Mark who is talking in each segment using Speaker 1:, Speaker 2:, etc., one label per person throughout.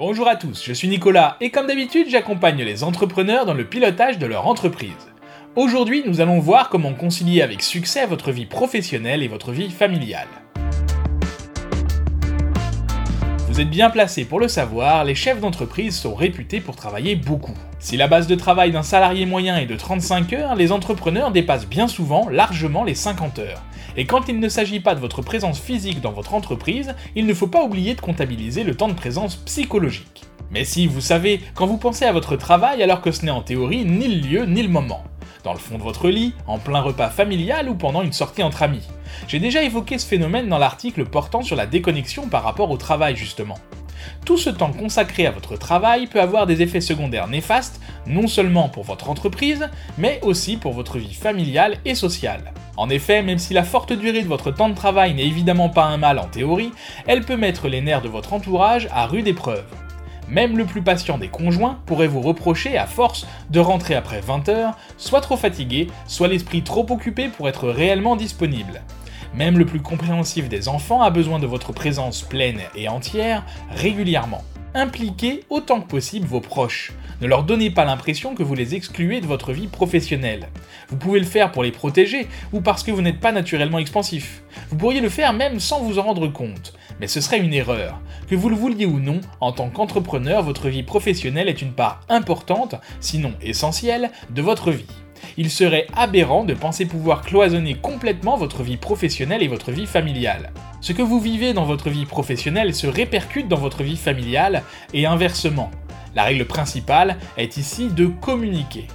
Speaker 1: Bonjour à tous, je suis Nicolas et comme d'habitude j'accompagne les entrepreneurs dans le pilotage de leur entreprise. Aujourd'hui nous allons voir comment concilier avec succès votre vie professionnelle et votre vie familiale. Vous êtes bien placé pour le savoir, les chefs d'entreprise sont réputés pour travailler beaucoup. Si la base de travail d'un salarié moyen est de 35 heures, les entrepreneurs dépassent bien souvent largement les 50 heures. Et quand il ne s'agit pas de votre présence physique dans votre entreprise, il ne faut pas oublier de comptabiliser le temps de présence psychologique. Mais si, vous savez, quand vous pensez à votre travail alors que ce n'est en théorie ni le lieu ni le moment dans le fond de votre lit, en plein repas familial ou pendant une sortie entre amis. J'ai déjà évoqué ce phénomène dans l'article portant sur la déconnexion par rapport au travail justement. Tout ce temps consacré à votre travail peut avoir des effets secondaires néfastes, non seulement pour votre entreprise, mais aussi pour votre vie familiale et sociale. En effet, même si la forte durée de votre temps de travail n'est évidemment pas un mal en théorie, elle peut mettre les nerfs de votre entourage à rude épreuve. Même le plus patient des conjoints pourrait vous reprocher à force de rentrer après 20 heures, soit trop fatigué, soit l'esprit trop occupé pour être réellement disponible. Même le plus compréhensif des enfants a besoin de votre présence pleine et entière régulièrement. Impliquez autant que possible vos proches. Ne leur donnez pas l'impression que vous les excluez de votre vie professionnelle. Vous pouvez le faire pour les protéger ou parce que vous n'êtes pas naturellement expansif. Vous pourriez le faire même sans vous en rendre compte, mais ce serait une erreur. Que vous le vouliez ou non, en tant qu'entrepreneur, votre vie professionnelle est une part importante, sinon essentielle, de votre vie il serait aberrant de penser pouvoir cloisonner complètement votre vie professionnelle et votre vie familiale. Ce que vous vivez dans votre vie professionnelle se répercute dans votre vie familiale et inversement. La règle principale est ici de communiquer.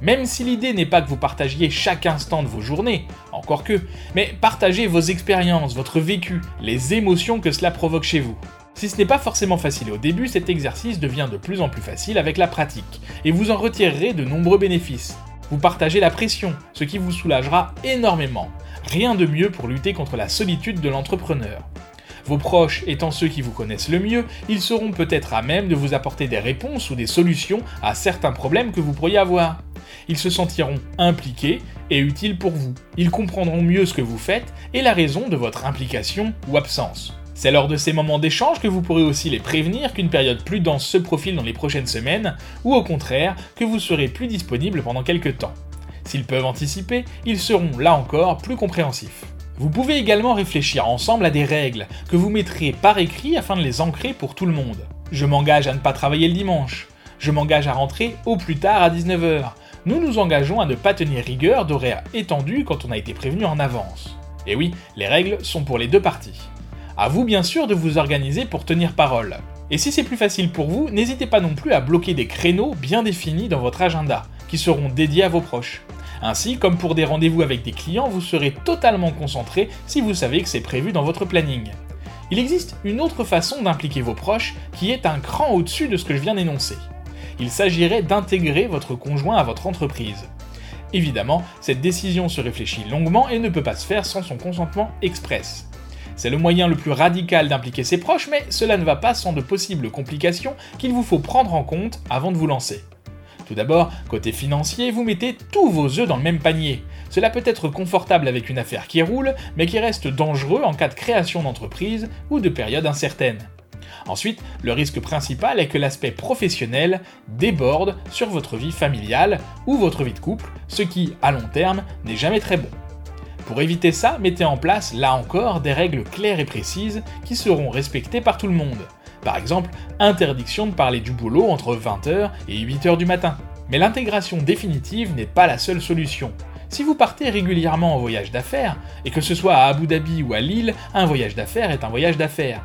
Speaker 1: Même si l'idée n'est pas que vous partagiez chaque instant de vos journées, encore que, mais partagez vos expériences, votre vécu, les émotions que cela provoque chez vous. Si ce n'est pas forcément facile au début, cet exercice devient de plus en plus facile avec la pratique, et vous en retirerez de nombreux bénéfices. Vous partagez la pression, ce qui vous soulagera énormément. Rien de mieux pour lutter contre la solitude de l'entrepreneur. Vos proches étant ceux qui vous connaissent le mieux, ils seront peut-être à même de vous apporter des réponses ou des solutions à certains problèmes que vous pourriez avoir. Ils se sentiront impliqués et utiles pour vous. Ils comprendront mieux ce que vous faites et la raison de votre implication ou absence. C'est lors de ces moments d'échange que vous pourrez aussi les prévenir qu'une période plus dense se profile dans les prochaines semaines, ou au contraire, que vous serez plus disponible pendant quelques temps. S'ils peuvent anticiper, ils seront là encore plus compréhensifs. Vous pouvez également réfléchir ensemble à des règles que vous mettrez par écrit afin de les ancrer pour tout le monde. Je m'engage à ne pas travailler le dimanche. Je m'engage à rentrer au plus tard à 19h. Nous nous engageons à ne pas tenir rigueur d'horaires étendus quand on a été prévenu en avance. Et oui, les règles sont pour les deux parties. À vous bien sûr de vous organiser pour tenir parole. Et si c'est plus facile pour vous, n'hésitez pas non plus à bloquer des créneaux bien définis dans votre agenda, qui seront dédiés à vos proches. Ainsi, comme pour des rendez-vous avec des clients, vous serez totalement concentré si vous savez que c'est prévu dans votre planning. Il existe une autre façon d'impliquer vos proches qui est un cran au-dessus de ce que je viens d'énoncer. Il s'agirait d'intégrer votre conjoint à votre entreprise. Évidemment, cette décision se réfléchit longuement et ne peut pas se faire sans son consentement express. C'est le moyen le plus radical d'impliquer ses proches, mais cela ne va pas sans de possibles complications qu'il vous faut prendre en compte avant de vous lancer. Tout d'abord, côté financier, vous mettez tous vos œufs dans le même panier. Cela peut être confortable avec une affaire qui roule, mais qui reste dangereux en cas de création d'entreprise ou de période incertaine. Ensuite, le risque principal est que l'aspect professionnel déborde sur votre vie familiale ou votre vie de couple, ce qui, à long terme, n'est jamais très bon. Pour éviter ça, mettez en place, là encore, des règles claires et précises qui seront respectées par tout le monde. Par exemple, interdiction de parler du boulot entre 20h et 8h du matin. Mais l'intégration définitive n'est pas la seule solution. Si vous partez régulièrement en voyage d'affaires, et que ce soit à Abu Dhabi ou à Lille, un voyage d'affaires est un voyage d'affaires.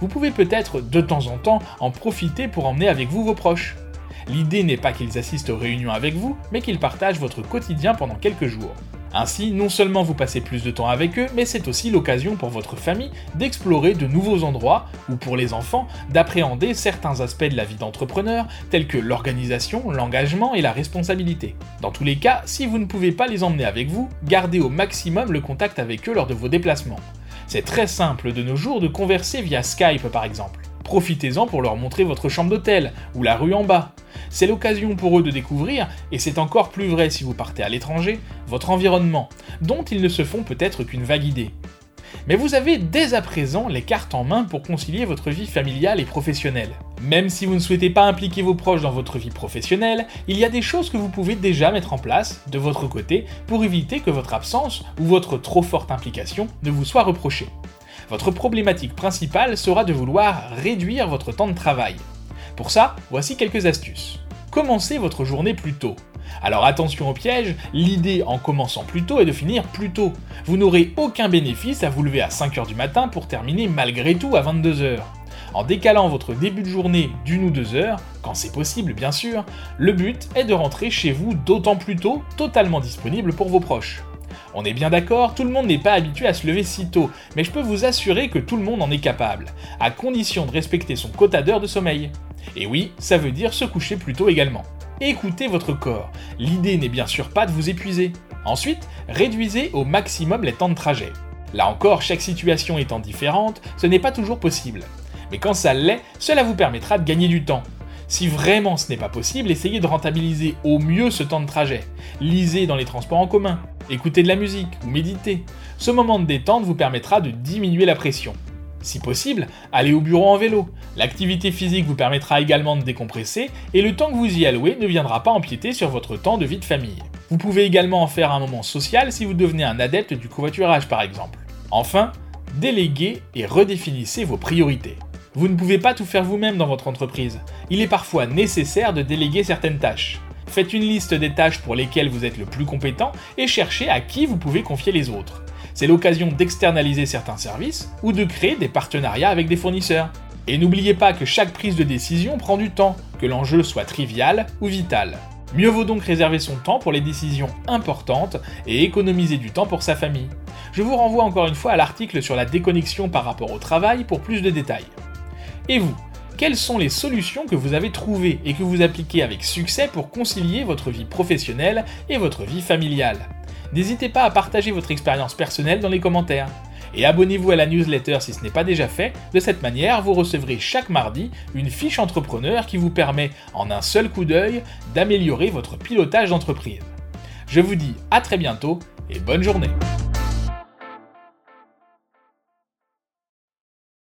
Speaker 1: Vous pouvez peut-être de temps en temps en profiter pour emmener avec vous vos proches. L'idée n'est pas qu'ils assistent aux réunions avec vous, mais qu'ils partagent votre quotidien pendant quelques jours. Ainsi, non seulement vous passez plus de temps avec eux, mais c'est aussi l'occasion pour votre famille d'explorer de nouveaux endroits, ou pour les enfants, d'appréhender certains aspects de la vie d'entrepreneur, tels que l'organisation, l'engagement et la responsabilité. Dans tous les cas, si vous ne pouvez pas les emmener avec vous, gardez au maximum le contact avec eux lors de vos déplacements. C'est très simple de nos jours de converser via Skype par exemple. Profitez-en pour leur montrer votre chambre d'hôtel, ou la rue en bas. C'est l'occasion pour eux de découvrir, et c'est encore plus vrai si vous partez à l'étranger, votre environnement, dont ils ne se font peut-être qu'une vague idée. Mais vous avez dès à présent les cartes en main pour concilier votre vie familiale et professionnelle. Même si vous ne souhaitez pas impliquer vos proches dans votre vie professionnelle, il y a des choses que vous pouvez déjà mettre en place de votre côté pour éviter que votre absence ou votre trop forte implication ne vous soit reprochée. Votre problématique principale sera de vouloir réduire votre temps de travail. Pour ça, voici quelques astuces. Commencez votre journée plus tôt. Alors attention au piège, l'idée en commençant plus tôt est de finir plus tôt. Vous n'aurez aucun bénéfice à vous lever à 5h du matin pour terminer malgré tout à 22h. En décalant votre début de journée d'une ou deux heures, quand c'est possible bien sûr, le but est de rentrer chez vous d'autant plus tôt, totalement disponible pour vos proches. On est bien d'accord, tout le monde n'est pas habitué à se lever si tôt, mais je peux vous assurer que tout le monde en est capable, à condition de respecter son quota d'heures de sommeil. Et oui, ça veut dire se coucher plus tôt également. Écoutez votre corps, l'idée n'est bien sûr pas de vous épuiser. Ensuite, réduisez au maximum les temps de trajet. Là encore, chaque situation étant différente, ce n'est pas toujours possible. Mais quand ça l'est, cela vous permettra de gagner du temps. Si vraiment ce n'est pas possible, essayez de rentabiliser au mieux ce temps de trajet. Lisez dans les transports en commun, écoutez de la musique ou méditez. Ce moment de détente vous permettra de diminuer la pression. Si possible, allez au bureau en vélo. L'activité physique vous permettra également de décompresser et le temps que vous y allouez ne viendra pas empiéter sur votre temps de vie de famille. Vous pouvez également en faire un moment social si vous devenez un adepte du covoiturage par exemple. Enfin, déléguez et redéfinissez vos priorités. Vous ne pouvez pas tout faire vous-même dans votre entreprise. Il est parfois nécessaire de déléguer certaines tâches. Faites une liste des tâches pour lesquelles vous êtes le plus compétent et cherchez à qui vous pouvez confier les autres. C'est l'occasion d'externaliser certains services ou de créer des partenariats avec des fournisseurs. Et n'oubliez pas que chaque prise de décision prend du temps, que l'enjeu soit trivial ou vital. Mieux vaut donc réserver son temps pour les décisions importantes et économiser du temps pour sa famille. Je vous renvoie encore une fois à l'article sur la déconnexion par rapport au travail pour plus de détails. Et vous quelles sont les solutions que vous avez trouvées et que vous appliquez avec succès pour concilier votre vie professionnelle et votre vie familiale? N'hésitez pas à partager votre expérience personnelle dans les commentaires. Et abonnez-vous à la newsletter si ce n'est pas déjà fait, de cette manière vous recevrez chaque mardi une fiche entrepreneur qui vous permet en un seul coup d'œil d'améliorer votre pilotage d'entreprise. Je vous dis à très bientôt et bonne journée